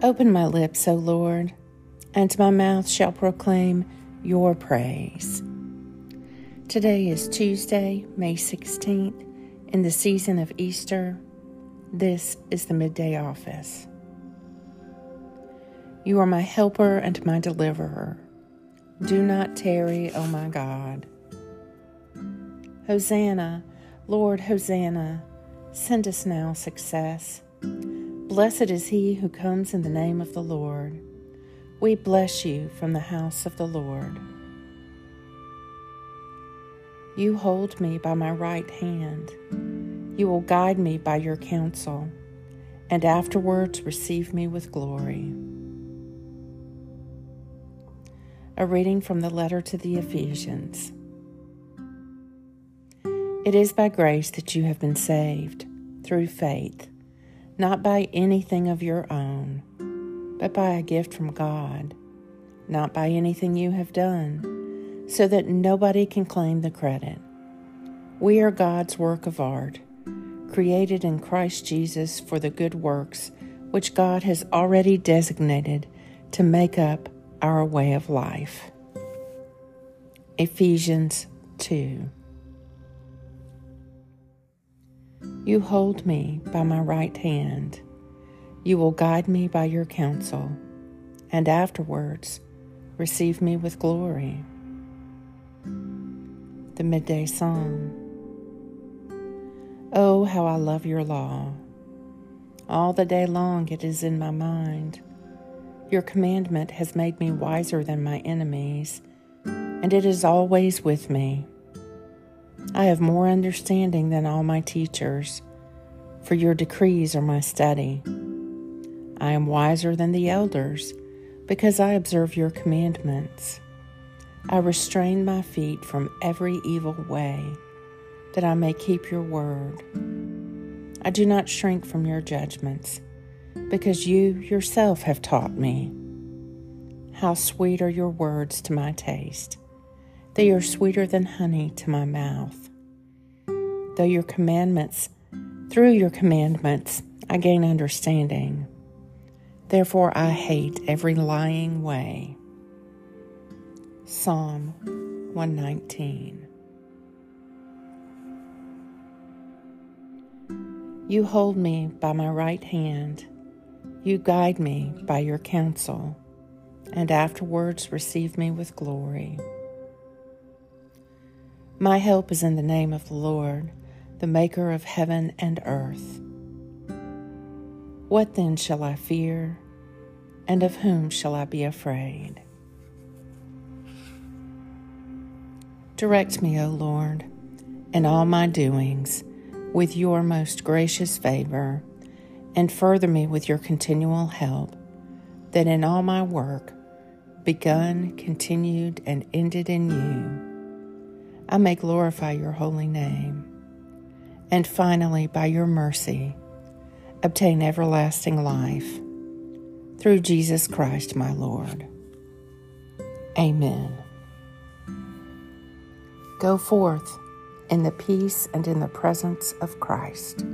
Open my lips, O Lord, and my mouth shall proclaim your praise. Today is Tuesday, May 16th, in the season of Easter. This is the midday office. You are my helper and my deliverer. Do not tarry, O my God. Hosanna, Lord, Hosanna, send us now success. Blessed is he who comes in the name of the Lord. We bless you from the house of the Lord. You hold me by my right hand. You will guide me by your counsel, and afterwards receive me with glory. A reading from the letter to the Ephesians. It is by grace that you have been saved, through faith not by anything of your own, but by a gift from God, not by anything you have done, so that nobody can claim the credit. We are God's work of art, created in Christ Jesus for the good works which God has already designated to make up our way of life. Ephesians 2 You hold me by my right hand. You will guide me by your counsel, and afterwards receive me with glory. The Midday Psalm. Oh, how I love your law. All the day long it is in my mind. Your commandment has made me wiser than my enemies, and it is always with me. I have more understanding than all my teachers, for your decrees are my study. I am wiser than the elders, because I observe your commandments. I restrain my feet from every evil way, that I may keep your word. I do not shrink from your judgments, because you yourself have taught me. How sweet are your words to my taste! They are sweeter than honey to my mouth. Though your commandments, through your commandments, I gain understanding. Therefore, I hate every lying way. Psalm 119. You hold me by my right hand. You guide me by your counsel, and afterwards receive me with glory. My help is in the name of the Lord, the Maker of heaven and earth. What then shall I fear, and of whom shall I be afraid? Direct me, O Lord, in all my doings with your most gracious favor, and further me with your continual help, that in all my work, begun, continued, and ended in you, I may glorify your holy name. And finally, by your mercy, obtain everlasting life through Jesus Christ my Lord. Amen. Go forth in the peace and in the presence of Christ.